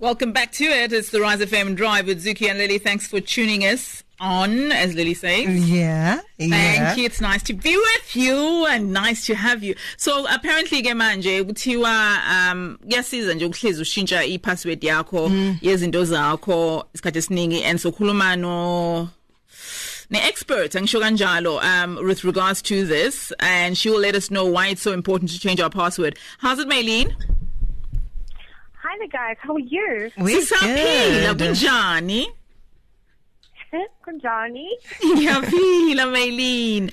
Welcome back to it. It's the Rise of FM Drive with Zookey and Lilly. Thanks for tuning us on, as Lilly says. Yeah, yeah. Thank you. It's nice to be with you and nice to have you. So apparently ke manje kuthiwa um kuyasiza nje ukuhlezi ushintsha i-password yakho yezinto zakho isikhathi esiningi and sokhuluma no ne-expert angisho kanjalo um with regards to this and she will let us know why it's so important to change our password. How's it, Mayleen? Hi there, guys. How are you? We Sisaphila good. kunjani? Kunjani. Ngiyaphila Mayleen.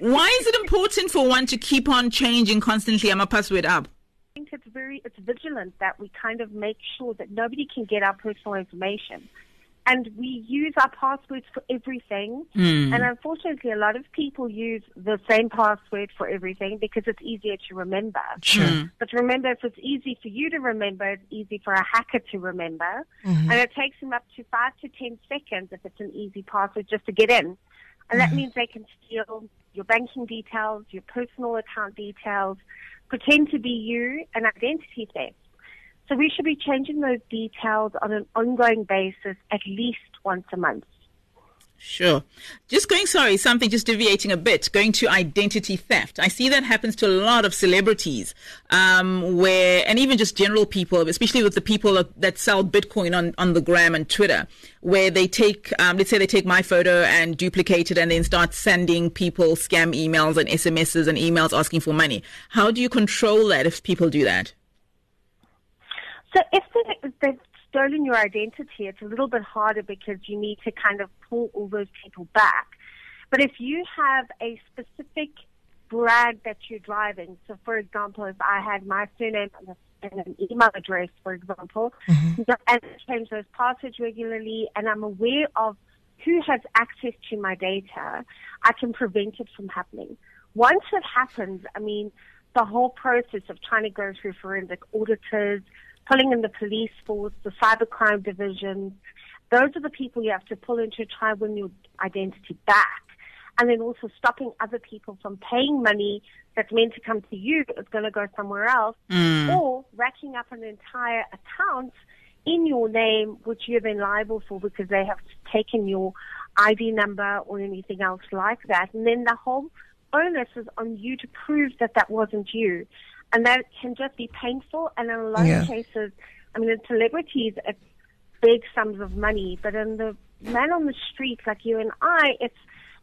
Why is it important for one to keep on changing constantly ama password up? I think it's very it's vigilant that we kind of make sure that nobody can get our personal information. And we use our passwords for everything. Hmm. And unfortunately, a lot of people use the same password for everything because it's easier to remember. Sure. Hmm. But remember, if it's easy for you to remember, it's easy for a hacker to remember. Mm-hmm. And it takes them up to five to ten seconds if it's an easy password just to get in. And that mm-hmm. means they can steal your banking details, your personal account details, pretend to be you, and identity theft. So we should be changing those details on an ongoing basis at least once a month. Sure. Just going, sorry, something just deviating a bit, going to identity theft. I see that happens to a lot of celebrities, um, where, and even just general people, especially with the people that, sell Bitcoin on, on the gram and Twitter, where they take, um, let's say they take my photo and duplicate it and then start sending people scam emails and SMSs and emails asking for money. How do you control that if people do that? So if they, they've stolen your identity, it's a little bit harder because you need to kind of pull all those people back. But if you have a specific brand that you're driving, so for example, if I had my surname and, a, and an email address, for example, and I change those passwords regularly, and I'm aware of who has access to my data, I can prevent it from happening. Once it happens, I mean, the whole process of trying to go through forensic auditors, pulling in the police force, the cybercrime divisions, those are the people you have to pull in to try and win your identity back. And then also stopping other people from paying money that's meant to come to you, but it's going to go somewhere else, mm. or racking up an entire account in your name, which you're then liable for because they have taken your ID number or anything else like that. And then the whole onus is on you to prove that that wasn't you. And that can just be painful. And in a lot Yeah. of cases, I mean, in celebrities, it's big sums of money. But in the man on the street, like you and I, it's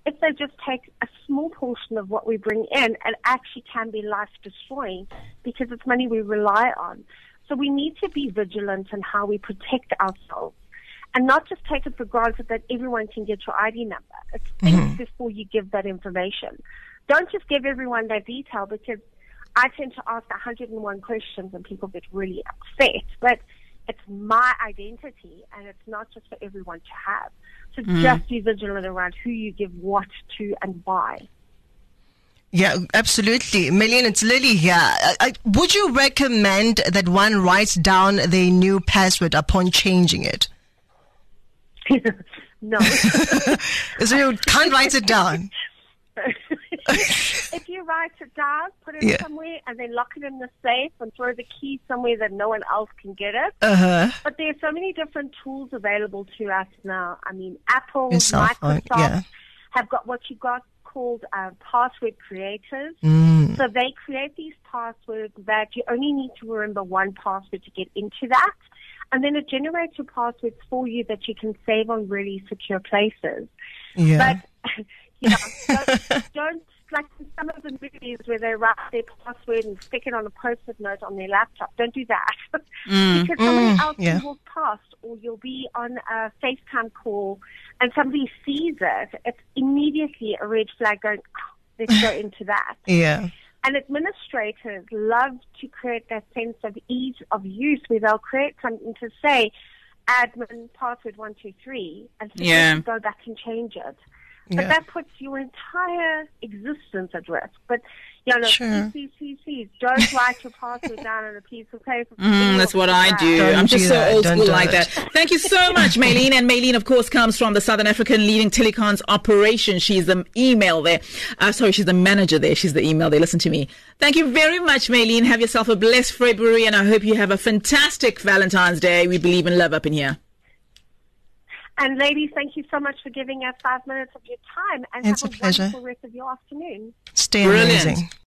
if they just take a small portion of what we bring in, it actually can be life destroying because it's money we rely on. So we need to be vigilant in how we protect ourselves and not just take it for granted that everyone can get your ID number. It's mm-hmm. think before you give that information. Don't just give everyone that detail because I tend to ask 101 questions and people get really upset. But it's my identity and it's not just for everyone to have. So mm. just be vigilant around who you give what to and why. Yeah, absolutely. Mayleen, it's Lilly here. I, I, would you recommend that one writes down their new password upon changing it? no. So you can't write it down. if you write it down, put it Yeah. somewhere, and then lock it in the safe and throw the key somewhere that no one else can get it. Uh huh. But there are so many different tools available to us now. I mean, Apple, Your cell phone, Microsoft yeah. have got what you got called uh, password creators. Mm. So they create these passwords that you only need to remember one password to get into that. And then it generates your passwords for you that you can save on really secure places. Yeah. But, you know, don't, don't, like in some of the movies where they write their password and stick it on a post-it note on their laptop. Don't do that. because someone Mm, else yeah. will walk past or you'll be on a FaceTime call and somebody sees it. It's immediately a red flag going, "Oh, let's go into that. yeah. And administrators love to create that sense of ease of use where they'll create something to say admin password one two three and so Yeah. go back and change it. But Yeah. that puts your entire existence at risk. But you know, Sure. please, please, please, don't write your password down on a piece of paper. Mm, that's what I do. Don't I'm just do so that. old Don't school like it. that. Thank you so much, Mayleen. And Mayleen, of course, comes from the Southern African leading telecoms operation. She's the email there. Uh, sorry, she's the manager there. She's the email there. Listen to me. Thank you very much, Mayleen. Have yourself a blessed February, and I hope you have a fantastic Valentine's Day. We believe in love up in here. And ladies, thank you so much for giving us five minutes of your time, and It's have a a, pleasure. wonderful rest of your afternoon. Stay Brilliant. amazing.